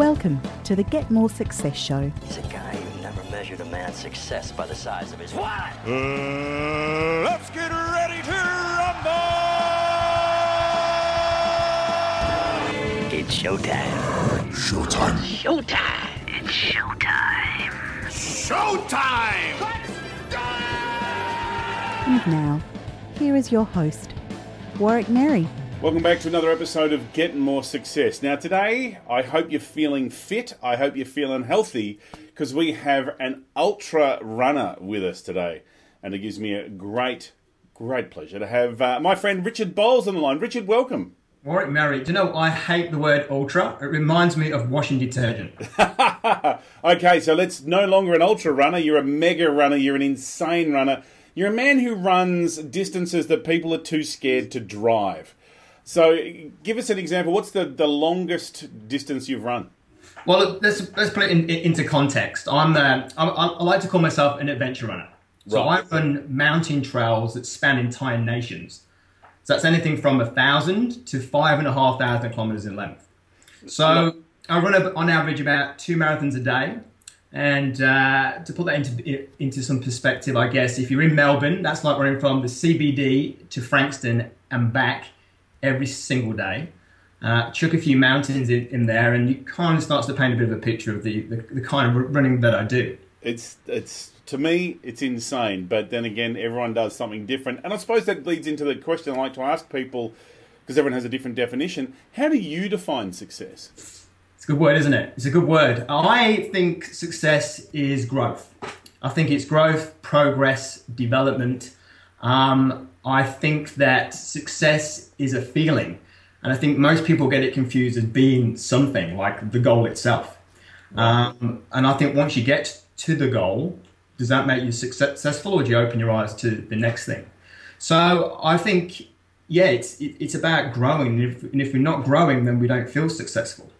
Welcome to the Get More Success Show. He's a guy who never measured a man's success by the size of his what? Uh, let's get ready to rumble! It's showtime. Showtime. Showtime. It's showtime. Showtime! And now, here is your host, Warwick Merry. Welcome back to another episode of Getting More Success. Now, today, I hope you're feeling fit. I hope you're feeling healthy because we have an ultra runner with us today. And it gives me a great, great pleasure to have uh, my friend Richard Bowles on the line. Richard, welcome. Warwick Merry, do you know I hate the word ultra? It reminds me of washing detergent. okay, so let's no longer an ultra runner. You're a mega runner. You're an insane runner. You're a man who runs distances that people are too scared to drive. So, give us an example. What's the, the longest distance you've run? Well, let's let's put it in, in, into context. I'm uh, I, I like to call myself an adventure runner. So Right. I run mountain trails that span entire nations. So that's anything from a thousand to five and a half thousand kilometers in length. So I run on average about two marathons a day. And uh, to put that into into some perspective, I guess if you're in Melbourne, that's like running from the CBD to Frankston and back every single day. Uh, chuck a few mountains in, in there, and it kind of starts to paint a bit of a picture of the, the, the kind of running that I do. It's it's to me it's insane, but then again, everyone does something different, and I suppose that leads into the question I like to ask people because everyone has a different definition. How do you define success? It's a good word, isn't it? It's a good word. I think success is growth. I think it's growth, progress, development. Um, I think that success is a feeling. And I think most people get it confused as being something like the goal itself. Um, and I think once you get to the goal, does that make you successful or do you open your eyes to the next thing? So I think, yeah, it's, it, it's about growing. And if, and if we're not growing, then we don't feel successful.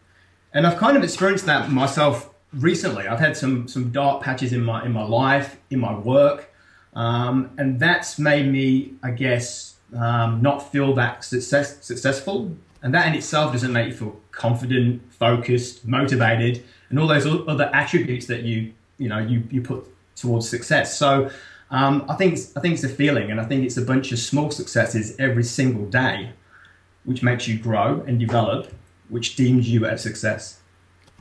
And I've kind of experienced that myself recently. I've had some some dark patches in my in my life, in my work, um, and that's made me, I guess, um, not feel that success, successful. And that in itself doesn't make you feel confident, focused, motivated, and all those other attributes that you you know you you put towards success. So. Um, I think I think it's a feeling, and I think it's a bunch of small successes every single day, which makes you grow and develop, which deems you a success.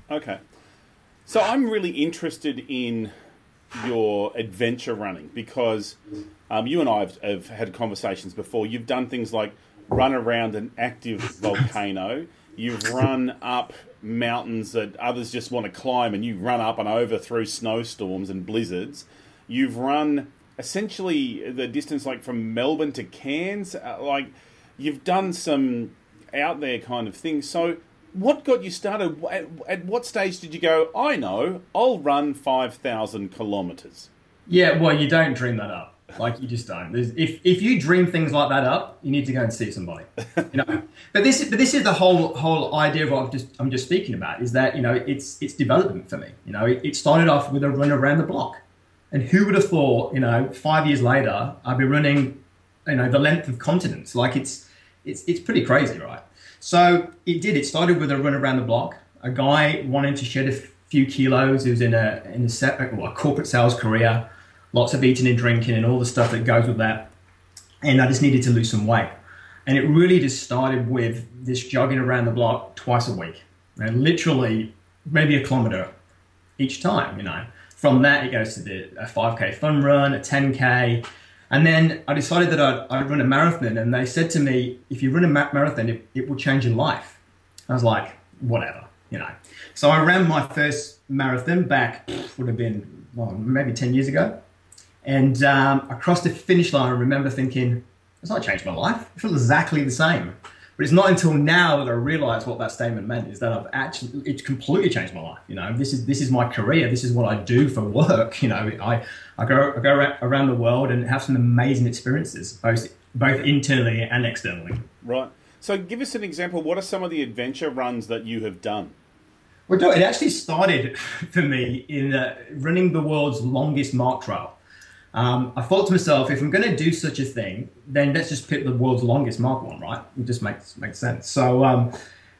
Okay, so I'm really interested in your adventure running because um, you and I have, have had conversations before. You've done things like run around an active volcano. You've run up mountains that others just want to climb, and you run up and over through snowstorms and blizzards. You've run essentially the distance like from Melbourne to Cairns. Uh, like you've done some out there kind of things. So, what got you started? At, at what stage did you go? I know, I'll run five thousand kilometers. Yeah, well, you don't dream that up. Like you just don't. There's, if if you dream things like that up, you need to go and see somebody. You know. but this but this is the whole whole idea of what I'm just I'm just speaking about is that you know it's it's development for me. You know, it, it started off with a run around the block, and who would have thought? You know, five years later, I'd be running, you know, the length of continents. Like it's it's it's pretty crazy, right? So it did. It started with a run around the block. A guy wanting to shed a few kilos. He was in a in a, set, well, a corporate sales career, lots of eating and drinking and all the stuff that goes with that. And I just needed to lose some weight. And it really just started with this jogging around the block twice a week, and literally maybe a kilometer each time. You know, from that it goes to the a 5k fun run, a 10k, and then I decided that I'd, I'd run a marathon. And they said to me, if you run a marathon, it, it will change your life. I was like, whatever, you know. So I ran my first marathon back, would have been well, maybe 10 years ago. And um, I crossed the finish line. I remember thinking, it's not changed my life. I feel exactly the same. But it's not until now that I realised what that statement meant is that I've actually it's completely changed my life. You know, this is this is my career. This is what I do for work. You know, I I go I go around the world and have some amazing experiences, both both internally and externally. Right. So, give us an example. What are some of the adventure runs that you have done? Well, it actually started for me in uh, running the world's longest mark trail. Um, I thought to myself, if I'm going to do such a thing, then let's just pick the world's longest mark one, right? It just makes makes sense. So, um,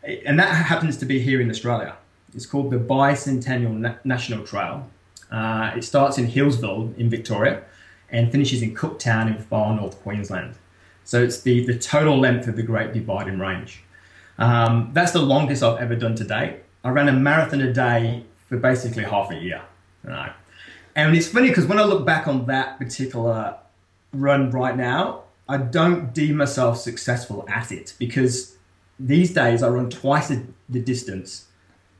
and that happens to be here in Australia. It's called the Bicentennial Na- National Trail. Uh, it starts in Healesville in Victoria and finishes in Cooktown in far north Queensland. So it's the, the total length of the Great Dividing Range. Um, that's the longest I've ever done to date. I ran a marathon a day for basically half a year. Right? And it's funny because when I look back on that particular run right now, I don't deem myself successful at it because these days I run twice the, distance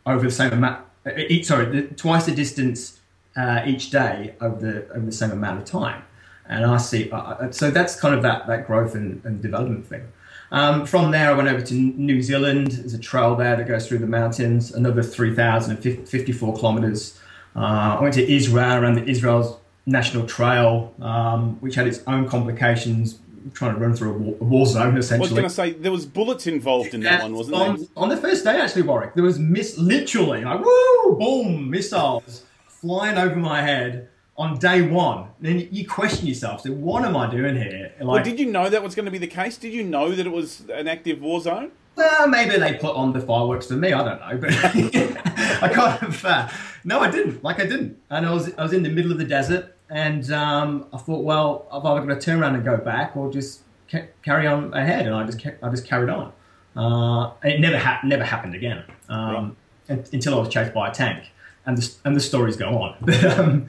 over the same amount. Each, sorry, twice the distance uh, each day over the over the same amount of time, and I see. Uh, so that's kind of that that growth and, and development thing. Um, from there, I went over to New Zealand. There's a trail there that goes through the mountains, another 3,054 kilometers. Uh, I went to Israel, around the Israel's National Trail, um, which had its own complications, trying to run through a war, a war zone I was essentially. going to say there was bullets involved in that one, wasn't on, there? on the first day, actually, Warwick, there was miss literally like woo, boom, missiles flying over my head on day one. Then you question yourself. So what am I doing here? And Well, did you know that was going to be the case? Did you know that it was an active war zone? Well, maybe they put on the fireworks for me. I don't know, but I kind of uh, no, I didn't. Like I didn't, and I was I was in the middle of the desert, and um, I thought, well, I've either got to turn around and go back or just ca- carry on ahead, and I just ca- I just carried on. Uh, it never ha- never happened again um, un- until I was chased by a tank, and the and the stories go on. But um,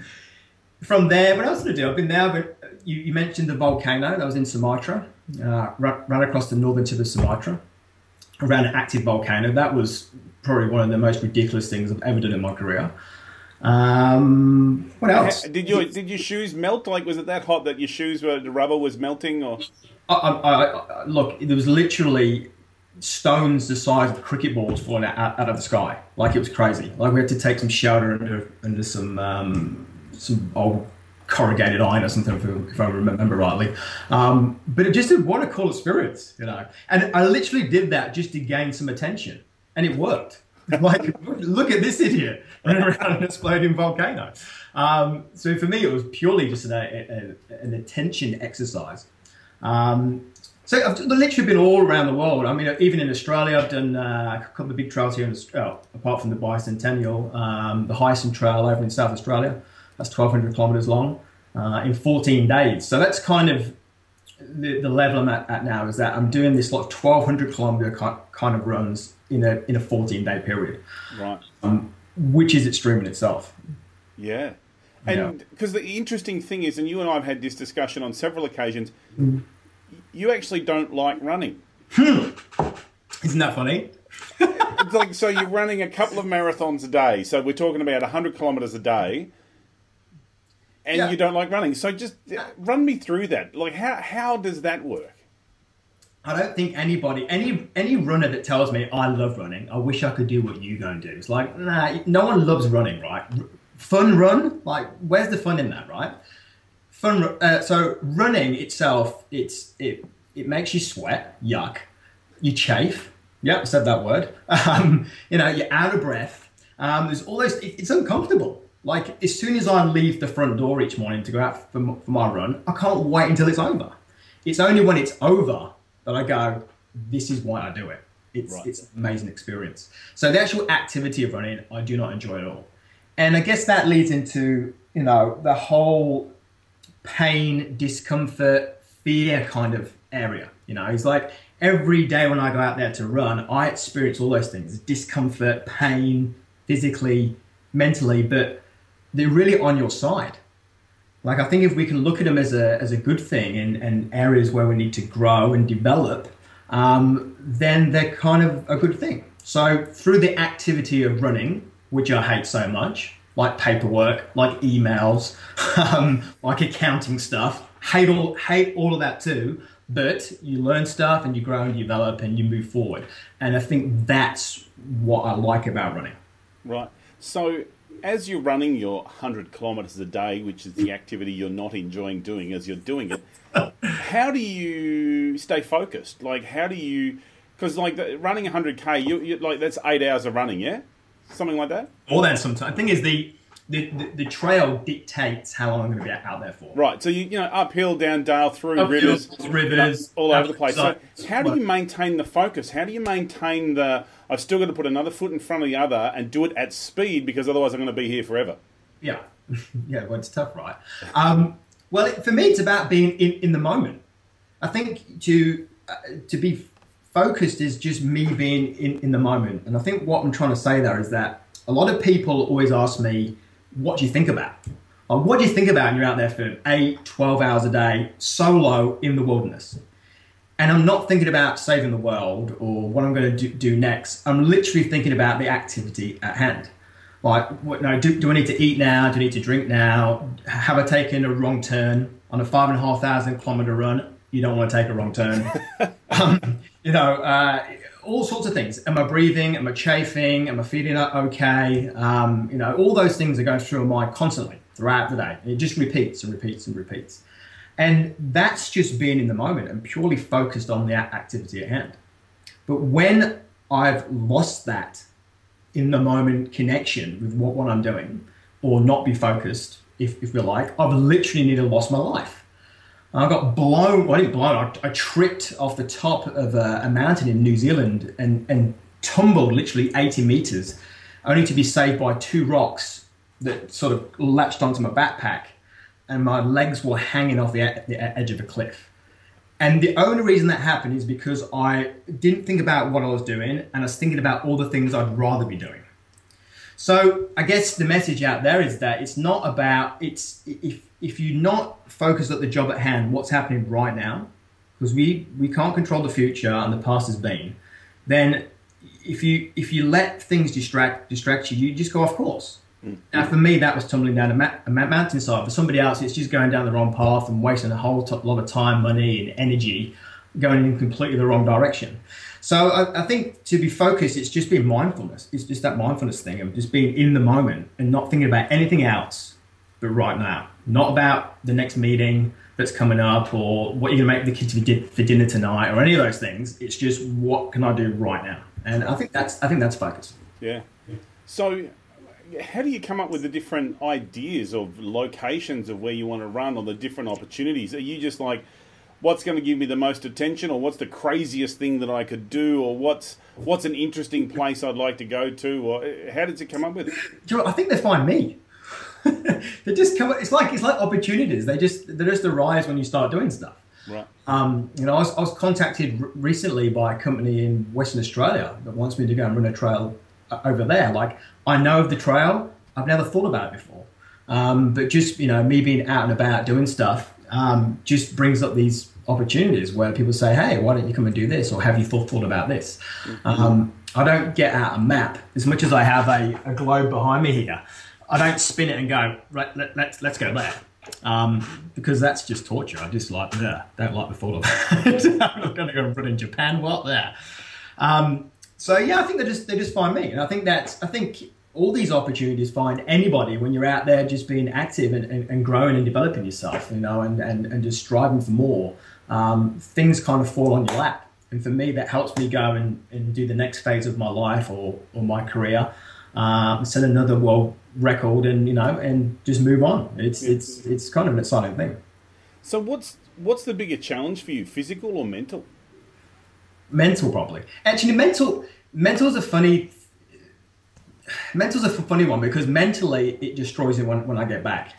from there, what else did I do? I've been there, but you, you mentioned the volcano that was in Sumatra, uh, run, run across the northern tip of Sumatra around an active volcano. That was probably one of the most ridiculous things I've ever done in my career. Um, what else? Did your did your shoes melt? Like, was it that hot that your shoes were the rubber was melting? Or I, I, I, look, there was literally stones the size of cricket balls falling out, out of the sky. Like it was crazy. Like we had to take some shelter under under some um, some old corrugated iron or something, if, if I remember rightly. Um, but it just did what call cool spirits, you know. And I literally did that just to gain some attention, and it worked. like, look at this idiot running around an exploding volcano. Um, so for me, it was purely just an, a, a, an attention exercise. Um, so I've literally been all around the world. I mean, even in Australia, I've done uh, a couple of big trails here. In, oh, apart from the Bicentennial, um, the Heysen Trail over in South Australia. That's 1,200 kilometres long uh, in 14 days. So that's kind of the, the level I'm at, at now. Is that I'm doing this like 1,200 kilometre kind of runs in a in a 14 day period, right? um, which is extreme in itself. Yeah. Yeah. And because the interesting thing is, and you and I have had this discussion on several occasions, Mm. you actually don't like running. Isn't that funny? Like so you're running a couple of marathons a day. So we're talking about 100 kilometers a day. And Yeah. you don't like running. So just uh, run me through that. Like how how does that work? I don't think anybody, any any runner that tells me I love running, I wish I could do what you go and do. It's like, nah, no one loves running, right? Fun run, like, where's the fun in that, right? Fun. Uh, so running itself, it's it it makes you sweat, yuck. You chafe. Yep, said that word. Um, you know, you're out of breath. Um, there's all those. It, it's uncomfortable. Like as soon as I leave the front door each morning to go out for, for my run, I can't wait until it's over. It's only when it's over that I go, this is why I do it. It's Right. it's an amazing experience. So the actual activity of running, I do not enjoy at all. And I guess that leads into you know the whole pain, discomfort, fear kind of area. You know, it's like every day when I go out there to run, I experience all those things: discomfort, pain, physically, mentally, but they're really on your side. Like I think if we can look at them as a as a good thing and, and areas where we need to grow and develop, um, then they're kind of a good thing. So through the activity of running, which I hate so much, like paperwork, like emails, um, like accounting stuff, hate all hate all of that too. But you learn stuff and you grow and develop and you move forward. And I think that's what I like about running. Right. So, as you're running your 100 kilometres a day, which is the activity you're not enjoying doing as you're doing it, how do you stay focused? Like, how do you. Because, like, running 100k, you, you like that's eight hours of running, yeah? Something like that? More than sometimes. The thing is, the the, the, the trail dictates how long I'm going to be out there for. Right. So you you know uphill, down dale, through rivers, rivers, all over the place. So how do you maintain the focus? How do you maintain the? I've still got to put another foot in front of the other and do it at speed because otherwise I'm going to be here forever. Yeah, yeah. Well, it's tough, right? Um, well, it, for me, it's about being in, in the moment. I think to uh, to be focused is just me being in, in the moment. And I think what I'm trying to say there is that a lot of people always ask me, "What do you think about?" Or, what do you think about when you're out there for 8, 12 hours a day, solo in the wilderness? And I'm not thinking about saving the world or what I'm going to do, do next. I'm literally thinking about the activity at hand. Like, what, no, do, do I need to eat now? Do I need to drink now? Have I taken a wrong turn on a five and a half thousand kilometer run? You don't want to take a wrong turn. um, you know, uh, all sorts of things. Am I breathing? Am I chafing? Am I feeling okay? Um, you know, all those things are going through my mind constantly throughout the day. It just repeats and repeats and repeats. And that's just being in the moment and purely focused on the activity at hand. But when I've lost that in the moment connection with what, what I'm doing, or not be focused, if, if you like, I've literally nearly lost my life. I got blown, well, I didn't blown, I, I tripped off the top of a, a mountain in New Zealand and, and tumbled literally 80 meters, only to be saved by two rocks that sort of latched onto my backpack, and my legs were hanging off the, the edge of a cliff. And the only reason that happened is because I didn't think about what I was doing, and I was thinking about all the things I'd rather be doing. So I guess the message out there is that it's not about it's if if you're not focused at the job at hand, what's happening right now, because we we can't control the future and the past has been, then if you if you let things distract distract you, you just go off course. Mm. Now, for me, that was tumbling down a, ma- a mountainside. For somebody else, it's just going down the wrong path and wasting a whole t- lot of time, money, and energy going in completely the wrong direction. So I, I think to be focused, it's just being mindfulness. It's just that mindfulness thing of just being in the moment and not thinking about anything else but right now. Not about the next meeting that's coming up or what you're going to make the kids for, for dinner tonight or any of those things. It's just what can I do right now? And I think that's I think that's focus. Yeah. So, how do you come up with the different ideas of locations of where you want to run or the different opportunities? Are you just like, what's going to give me the most attention, or what's the craziest thing that I could do, or what's what's an interesting place I'd like to go to, or uh, how did you come up with it? You know. I think they find me. they just come. It's like it's like opportunities. They just they just arise when you start doing stuff. Right. Um, you know, I was, I was contacted r- recently by a company in Western Australia that wants me to go and run a trail uh, over there. Like, I know of the trail, I've never thought about it before. Um, but just, you know, me being out and about doing stuff um, just brings up these opportunities where people say, hey, why don't you come and do this? Or have you thought, thought about this? Um, I don't get out a map as much as I have a, a globe behind me here. I don't spin it and go, right, let, let's, let's go there um, because that's just torture. I just like don't like the thought of it. I'm not going to go and run in Japan. What there? Um, so yeah, I think they just they just find me, and I think that's I think all these opportunities find anybody when you're out there just being active and, and, and growing and developing yourself, you know, and, and, and just striving for more. Um, things kind of fall on your lap, and for me, that helps me go and, and do the next phase of my life or, or my career, um, set another world record, and you know, and just move on. It's it's it's kind of an exciting thing. So, what's what's the bigger challenge for you, physical or mental? mental probably actually mental mental's a funny mental's a funny one because mentally it destroys me when, when i get back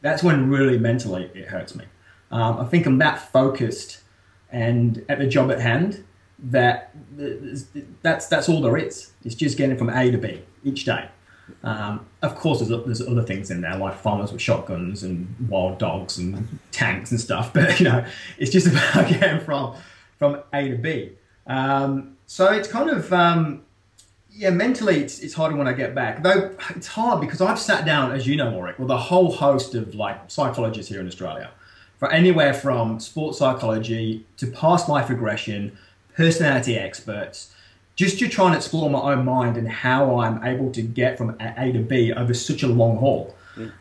that's when really mentally it hurts me um, i think i'm that focused and at the job at hand that that's that's all there is it's just getting from a to b each day um, of course, there's, there's other things in there like farmers with shotguns and wild dogs and tanks and stuff. But you know, it's just about getting from from A to B. Um, so it's kind of um, yeah, mentally it's, it's harder when I get back. Though it's hard because I've sat down, as you know, Warwick, with a whole host of like psychologists here in Australia, for anywhere from sports psychology to past life regression, personality experts just to try and explore my own mind and how I'm able to get from A to B over such a long haul.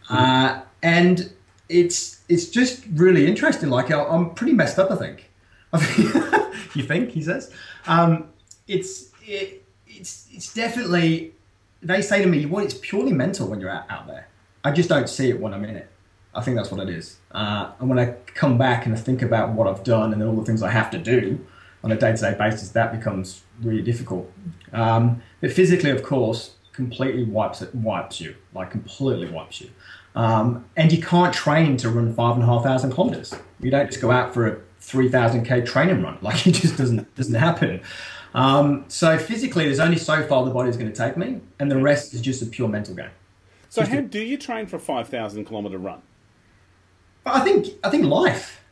Uh, and it's it's just really interesting. Like I- I'm pretty messed up, I think. I think you think he says um, it's it, it's it's definitely. They say to me, "Well, it's purely mental when you're out, out there. I just don't see it when I'm in it. I think that's what it is. Uh, and when I come back and I think about what I've done and all the things I have to do on a day-to-day basis, that becomes really difficult. Um, but physically, of course, completely wipes it, wipes you, like completely wipes you. Um, and you can't train to run five and a half thousand kilometers. You don't just go out for a three thousand k training run. Like it just doesn't doesn't happen. Um, so physically, there's only so far the body's going to take me, and the rest is just a pure mental game. So how do you train for a five thousand kilometer run? I think I think life.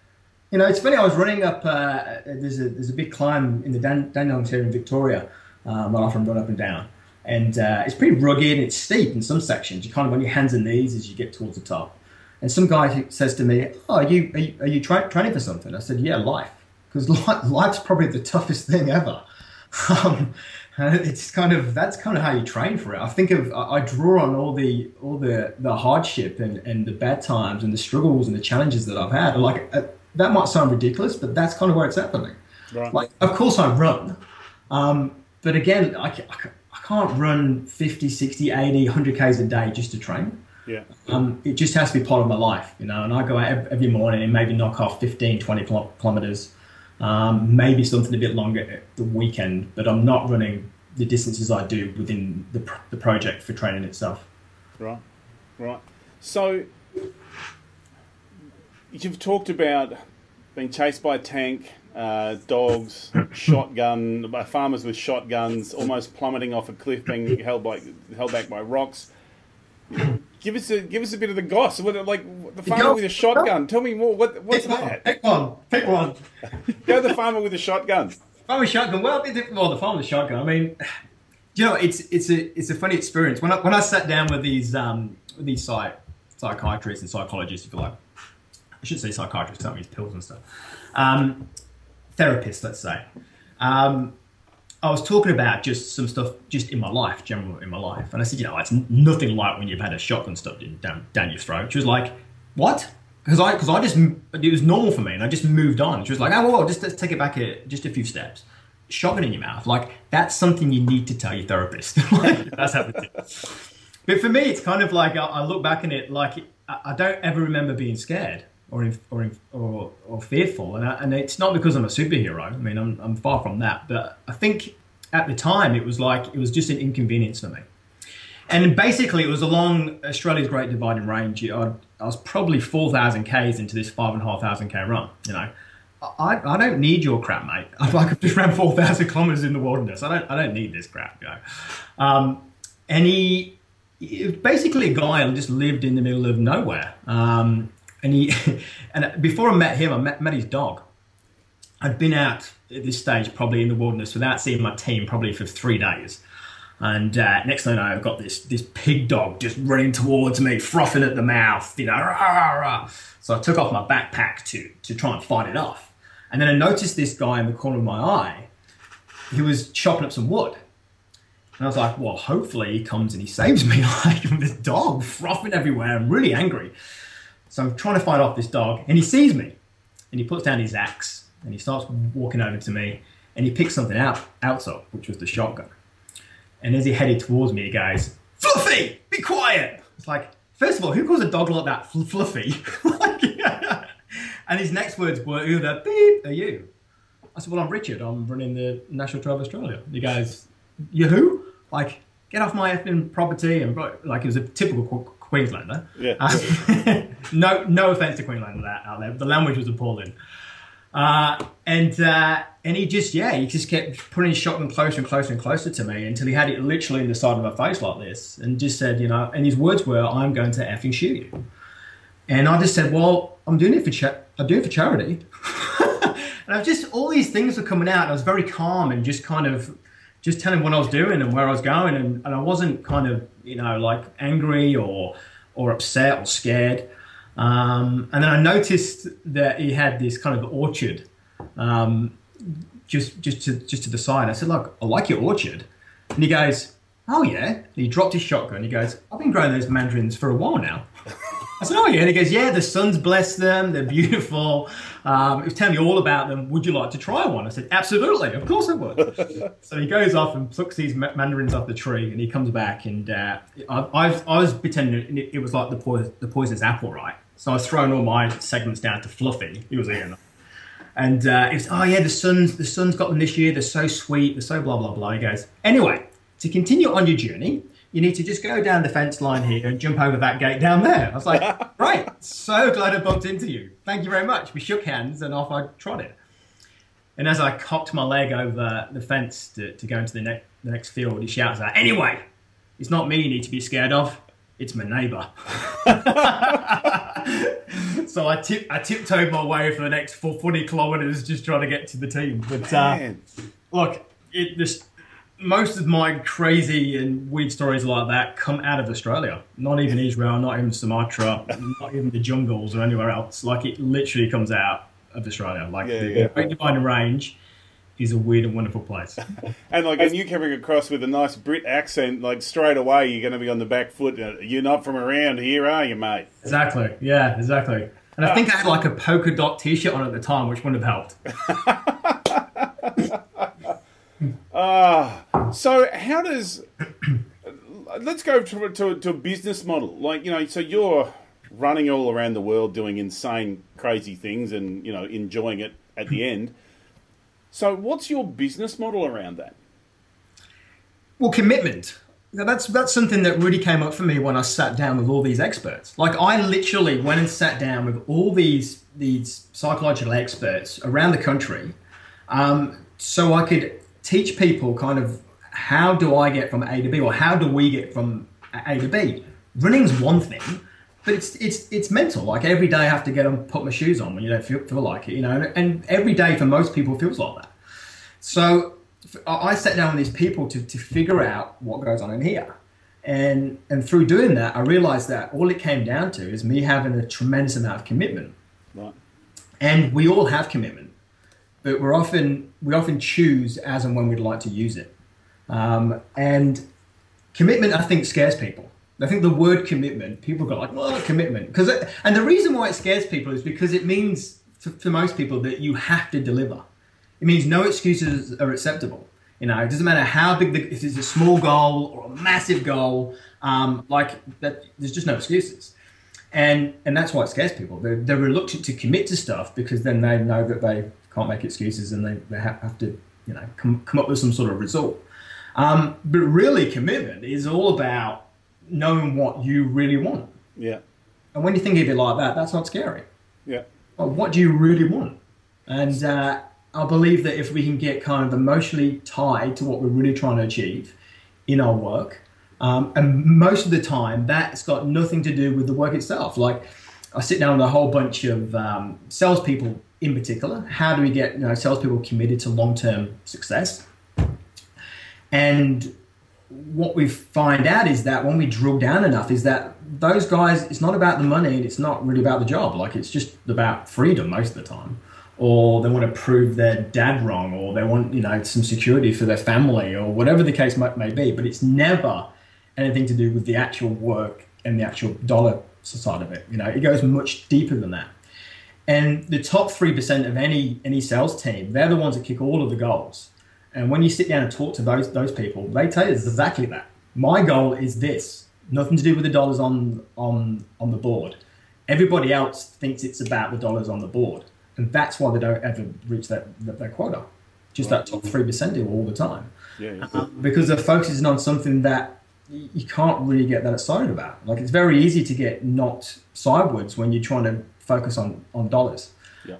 You know, it's funny. I was running up. Uh, there's a there's a big climb in the Dan- Dandenongs here in Victoria. Um, I often run up and down, and uh, it's pretty rugged. and It's steep in some sections. You kind of on your hands and knees as you get towards the top. And some guy says to me, "Oh, are you are you, are you tra- training for something?" I said, "Yeah, life, because life's probably the toughest thing ever." Um, it's kind of that's kind of how you train for it. I think of I draw on all the all the the hardship and, and the bad times and the struggles and the challenges that I've had. Like uh, that might sound ridiculous, but that's kind of where it's happening. Right. Like, of course I run, um, but again, I, I, I can't run 50, 60, 80, 100 k's a day just to train. Yeah. Um, it just has to be part of my life, you know. And I go out every morning and maybe knock off 15, 20 kilometers um, maybe something a bit longer at the weekend, but I'm not running the distances I do within the, the project for training itself. Right, right. So you've talked about being chased by a tank, uh, dogs, shotgun, by farmers with shotguns, almost plummeting off a cliff, being held by held back by rocks. Give us a give us a bit of the goss. What, like the farmer with a shotgun. Tell me more. What what's pick that? One, pick one. Pick one. Go the farmer with a shotgun. Farmer shotgun. Well, well, the farmer with shotgun. I mean, you know, it's it's a it's a funny experience. When I when I sat down with these um with these psych, psychiatrists and psychologists, if you like, I should say psychiatrist don't mean pills and stuff. Um, therapists, let's say. Um, I was talking about just some stuff just in my life, general in my life. And I said, you know, it's nothing like when you've had a shotgun stuffed in, down, down your throat. She was like, what? Because I, cause I just, it was normal for me and I just moved on. She was like, oh, well, just let's take it back a, just a few steps. Shotgun in your mouth. Like, that's something you need to tell your therapist. like, that's is. But for me, it's kind of like, I, I look back in it, like, I don't ever remember being scared or or or, or fearful, and, I, and it's not because I'm a superhero. I mean, I'm, I'm far from that. But I think at the time it was like it was just an inconvenience for me. And basically, it was along Australia's Great Dividing Range. I, I was probably four thousand k's into this five and a half thousand k run. You know, I, I don't need your crap, mate. I've like just ran four thousand kilometers in the wilderness. I don't I don't need this crap. You know, um, and he, he basically a guy who just lived in the middle of nowhere. Um, and he and before I met him, I met, met his dog. I'd been out at this stage probably in the wilderness without seeing my team probably for three days. And uh, next thing I know, I've got this this pig dog just running towards me, frothing at the mouth, you know. Rah, rah, rah. So I took off my backpack to to try and fight it off. And then I noticed this guy in the corner of my eye. He was chopping up some wood. And I was like, well, hopefully he comes and he saves me. Like this dog frothing everywhere. I'm really angry. So I'm trying to fight off this dog, and he sees me, and he puts down his axe, and he starts walking over to me, and he picks something out outside, which was the shotgun. And as he headed towards me, he goes, "Fluffy, be quiet!" It's like, first of all, who calls a dog like that fl- fluffy? and his next words were, "Uda, beep, are you?" I said, "Well, I'm Richard. I'm running the National Trail of Australia." He goes, "You who?" Like, get off my effing property, and like it was a typical Queenslander. Yeah. Uh, no, no offense to Queenslander out there. but The language was appalling. Uh, and uh, and he just yeah he just kept putting his shotgun closer and closer and closer to me until he had it literally in the side of my face like this and just said you know and his words were I'm going to effing shoot you and I just said well I'm doing it for cha- I'm doing it for charity and I was just all these things were coming out and I was very calm and just kind of just telling what I was doing and where I was going and, and I wasn't kind of you know like angry or or upset or scared um, and then I noticed that he had this kind of orchard um, just just to just to the side. I said, "Look, I like your orchard," and he goes, "Oh yeah." And he dropped his shotgun. He goes, "I've been growing those mandarins for a while now." I said, oh yeah. And he goes, yeah, the sun's blessed them. They're beautiful. Um, he was me all about them. Would you like to try one? I said, absolutely. Of course I would. so he goes off and plucks these mandarins off the tree, and he comes back. And uh, I, I, was, I was pretending it, it was like the, po- the poisonous apple, right? So I was throwing all my segments down to Fluffy. He was eating them. And uh, it was, oh yeah, the sun's the sun's got them this year. They're so sweet. They're so blah blah blah. He goes, anyway, to continue on your journey, you need to just go down the fence line here and jump over that gate down there. I was like, right, so glad I bumped into you. Thank you very much. We shook hands and off I trotted. And as I cocked my leg over the fence to, to go into the, ne- the next field, he shouts out, anyway, it's not me you need to be scared of. It's my neighbour. so I tip I tiptoed my way for the next 40 kilometres just trying to get to the team. But uh, look, it this most of my crazy and weird stories like that come out of Australia. Not even Israel, not even Sumatra, not even the jungles or anywhere else. Like it literally comes out of Australia. Like Yeah, the yeah. Great Dividing Range is a weird and wonderful place. And like, and you coming across with a nice Brit accent, like straight away, you're going to be on the back foot. Uh, You're not from around here, are you, mate? exactly. Yeah, exactly. And I think I had like a polka dot T-shirt on at the time, which wouldn't have helped. Ah, so how does? let's go to, to to a business model. Like you know, so you're running all around the world doing insane, crazy things, and you know, enjoying it at the end. So, what's your business model around that? Well, commitment. Now, that's that's something that really came up for me when I sat down with all these experts. Like I literally went and sat down with all these these psychological experts around the country, um, so I could teach people kind of how do I get from A to B, or how do we get from A to B. Running's one thing, but it's it's it's mental. Like every day I have to get and put my shoes on when you don't feel, feel like it, you know. And, and every day for most people feels like that. So I sat down with these people to, to figure out what goes on in here. And, and through doing that, I realized that all it came down to is me having a tremendous amount of commitment. Right. And we all have commitment, but we're often, we often choose as and when we'd like to use it. Um, and commitment, I think, scares people. I think the word commitment, people go like, "Well, commitment," because and the reason why it scares people is because it means for, most people that you have to deliver. It means no excuses are acceptable. You know, it doesn't matter how big the if it's a small goal or a massive goal. Um, like that, there's just no excuses, and and that's why it scares people. They're, they're reluctant to commit to stuff because then they know that they can't make excuses and they, they have, have to you know come come up with some sort of result. Um, but really, commitment is all about knowing what you really want. Yeah. And when you think of it like that, that's not scary. Yeah. Well, what do you really want? And uh, I believe that if we can get kind of emotionally tied to what we're really trying to achieve in our work, um, and most of the time that's got nothing to do with the work itself. Like I sit down with a whole bunch of um, salespeople in particular. How do we get you know, salespeople committed to long-term success? And what we find out is that when we drill down enough, is that those guys, it's not about the money and it's not really about the job. Like it's just about freedom most of the time. Or they want to prove their dad wrong, or they want, you know, some security for their family, or whatever the case may be. But it's never anything to do with the actual work and the actual dollar side of it. You know, it goes much deeper than that. And the top three percent of any any sales team, they're the ones that kick all of the goals. And when you sit down and talk to those those people, they tell you exactly that. My goal is this. Nothing to do with the dollars on on on the board. Everybody else thinks it's about the dollars on the board, and that's why they don't ever reach that that, that quota. Just that top three percent deal all the time, Yeah. yeah. um, because they're focusing on something that you can't really get that excited about. Like it's very easy to get knocked sideways when you're trying to focus on on dollars.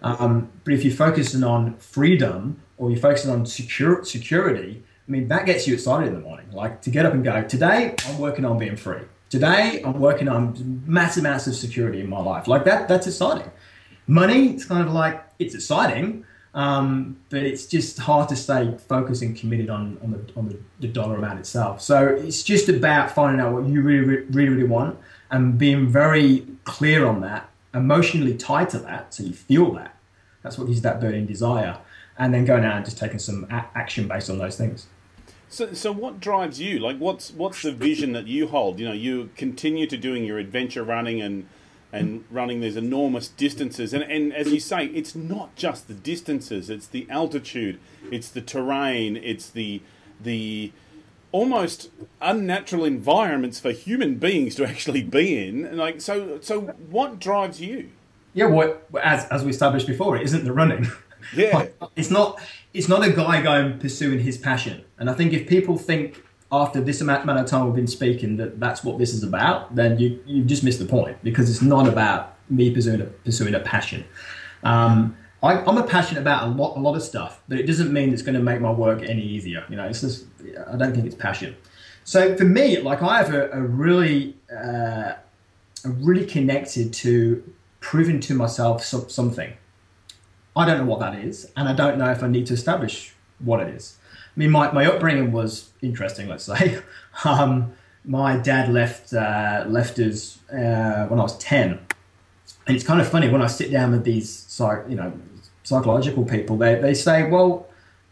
Um, but if you're focusing on freedom or you're focusing on secure, security, I mean, that gets you excited in the morning. Like to get up and go, today I'm working on being free. Today I'm working on massive amounts of security in my life. Like that, that's exciting. Money, it's kind of like, it's exciting, um, but it's just hard to stay focused and committed on, on, the, on the, the dollar amount itself. So it's just about finding out what you really, really, really want and being very clear on that, emotionally tied to that, so you feel that. That's what gives that burning desire. And then going out and just taking some a- action based on those things. So, so what drives you? Like, what's what's the vision that you hold? You know, you continue to doing your adventure running and and running these enormous distances. And, and as you say, it's not just the distances; it's the altitude, it's the terrain, it's the the almost unnatural environments for human beings to actually be in. And like, so, so what drives you? Yeah, what as as we established before, it isn't the running. Yeah, it's not. It's not a guy going pursuing his passion. And I think if people think after this amount of time we've been speaking that that's what this is about, then you you just missed the point because it's not about me pursuing a, pursuing a passion. Um, I, am a passionate about a lot a lot of stuff, but it doesn't mean it's going to make my work any easier. You know, it's just I don't think it's passion. So for me, like I have a, a really uh, really connected to proving to myself so, something. I don't know what that is, and I don't know if I need to establish what it is. I mean, my, my upbringing was interesting, let's say. Um, my dad left uh, left us uh, when I was 10. And it's kind of funny when I sit down with these you know, psychological people, they, they say, well,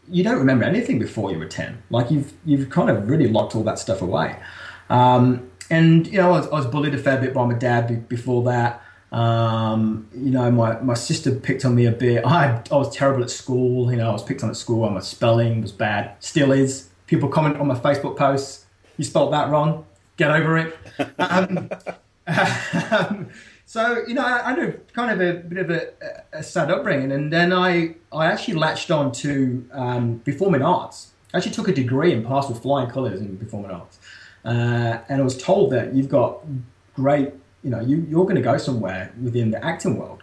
you don't remember anything before you were 10. Like you've, you've kind of really locked all that stuff away. Um, and, you know, I was, I was bullied a fair bit by my dad before that. Um, you know, my, my sister picked on me a bit. I, I was terrible at school. You know, I was picked on at school. My spelling was bad. Still is. People comment on my Facebook posts. You spelled that wrong. Get over it. Um, um, so you know, I, I had kind of a bit of a, a, sad upbringing, and then I I actually latched on to um, performing arts. I actually took a degree and passed with flying colours in performing arts, uh, and I was told that you've got great you know, you, you're going to go somewhere within the acting world.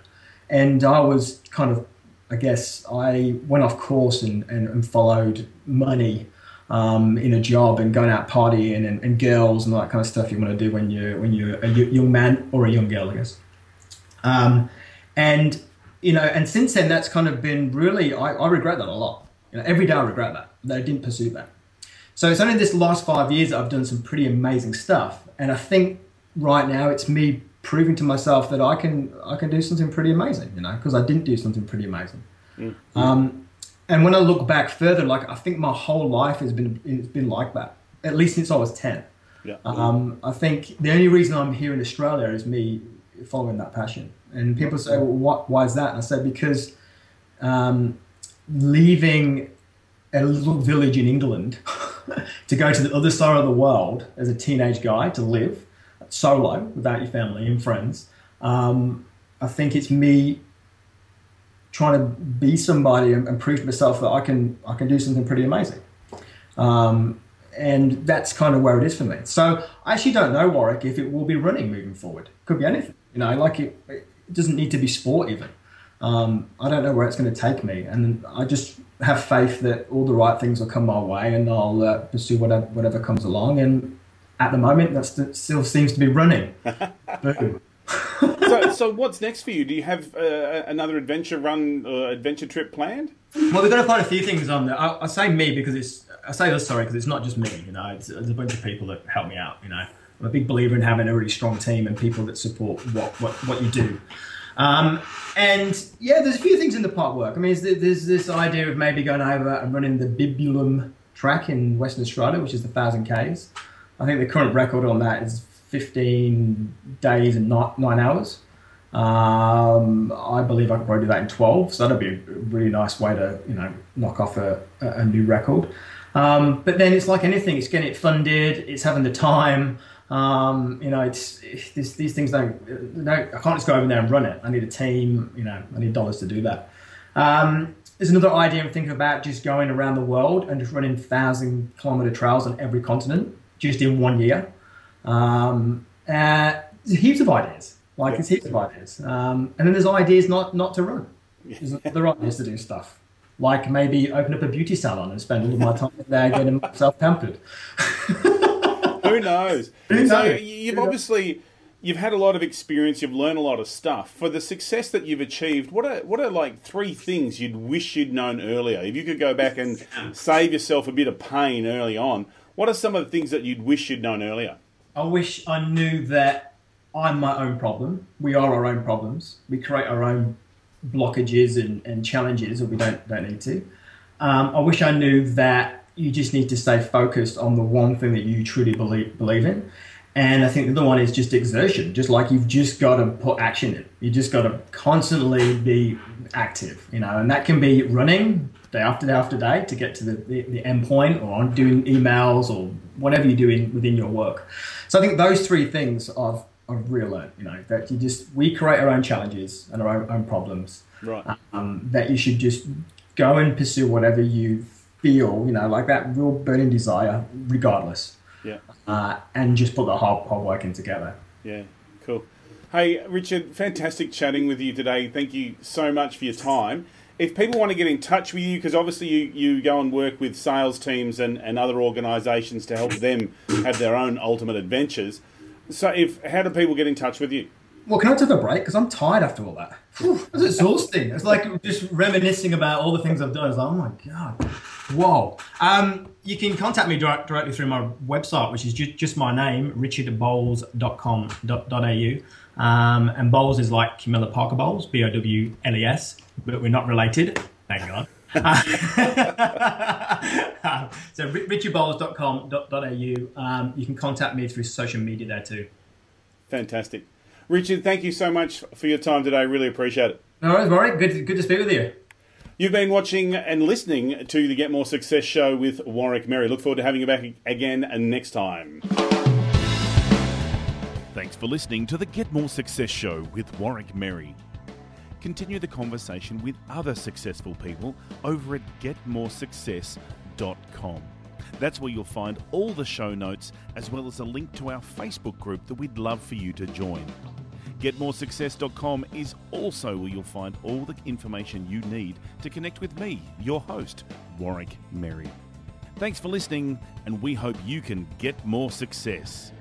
And I was kind of, I guess, I went off course and, and, and followed money um, in a job and going out partying and, and, girls and all that kind of stuff you want to do when you're when you're a young man or a young girl, I guess. Um, and you know, and since then, that's kind of been really. I, I regret that a lot. You know, every day I regret that that I didn't pursue that. So it's only this last five years that I've done some pretty amazing stuff, and I think right now it's me proving to myself that I can I can do something pretty amazing, you know, because I didn't do something pretty amazing. Mm-hmm. Um, and when I look back further, like I think my whole life has been it's been like that, at least since I was ten. Yeah. Um, I think the only reason I'm here in Australia is me following that passion. And people say, well, what, why is that? And I said, because um, leaving a little village in England to go to the other side of the world as a teenage guy to live solo without your family and friends. Um, I think it's me trying to be somebody and, and, prove to myself that I can I can do something pretty amazing. Um, and that's kind of where it is for me. So I actually don't know Warwick if it will be running moving forward. Could be anything. You know, like it, it doesn't need to be sport even. Um, I don't know where it's going to take me, and I just have faith that all the right things will come my way, and I'll uh, pursue whatever whatever comes along. And at the moment, that still seems to be running. so, so what's next for you? Do you have uh, another adventure run, uh, adventure trip planned? Well, we've got quite a few things on there. I, I say me because it's I say this sorry because it's not just me. You know, it's, it's, a bunch of people that help me out. You know, I'm a big believer in having a really strong team and people that support what what, what you do. Um, and yeah, there's a few things in the part work. I mean, there's this idea of maybe going over and running the Bibbulmun track in Western Australia, which is the thousand k's. I think the current record on that is 15 days and nine nine hours. Um, I believe I could probably do that in 12, so that'd be a really nice way to, you know, knock off a, a new record. Um, but then it's like anything; it's getting it funded, it's having the time. Um, you know, it's, it's, these things don't, don't. I can't just go over there and run it. I need a team. You know, I need dollars to do that. Um, there's another idea I'm thinking about just going around the world and just running thousand kilometer trails on every continent just in one year. Um, uh, heaps of ideas. Like yeah. it's heaps of ideas. Um, and then there's ideas not not to run. There's other ideas to do stuff. Like maybe open up a beauty salon and spend all of my time there getting myself pampered. Who knows? Who knows? So you've obviously you've had a lot of experience. You've learned a lot of stuff. For the success that you've achieved, what are what are like three things you'd wish you'd known earlier? If you could go back and save yourself a bit of pain early on, what are some of the things that you'd wish you'd known earlier? I wish I knew that I'm my own problem. We are our own problems. We create our own blockages and, and challenges, or we don't don't need to. Um, I wish I knew that you just need to stay focused on the one thing that you truly believe believe in, And I think the other one is just exertion, just like you've just got to put action in. You just got to constantly be active, you know, and that can be running day after day after day to get to the, the, the end point or doing emails or whatever you're doing within your work. So I think those three things I've, I've learned, you know, that you just, we create our own challenges and our own, own problems. Right. Um, that you should just go and pursue whatever you feel, you know, like that real burning desire, regardless. Yeah. Uh, and just put the whole, whole work in together. Yeah. Cool. Hey, Richard, fantastic chatting with you today. Thank you so much for your time. If people want to get in touch with you, because obviously you, you go and work with sales teams and, and other organisations to help them have their own ultimate adventures. So, if how do people get in touch with you? Well, can I take a break? Because I'm tired after all that. It's exhausting. It's like just reminiscing about all the things I've done. It's like, oh my God. Whoa. Um, you can contact me direct, directly through my website, which is ju- just my name, richardbowles.com.au. Um, and Bowles is like Camilla Parker Bowles, B O W L E S, but we're not related. Thank God. so richardbowles.com.au. Um, you can contact me through social media there too. Fantastic. Richard, thank you so much for your time today. Really appreciate it. No worries, Warwick. Good, good to speak with you. You've been watching and listening to the Get More Success show with Warwick Merry. Look forward to having you back again next time. Thanks for listening to the Get More Success show with Warwick Merry. Continue the conversation with other successful people over at getmoresuccess.com. That's where you'll find all the show notes as well as a link to our Facebook group that we'd love for you to join. GetMoreSuccess.com is also where you'll find all the information you need to connect with me, your host, Warwick Merry. Thanks for listening, and we hope you can get more success.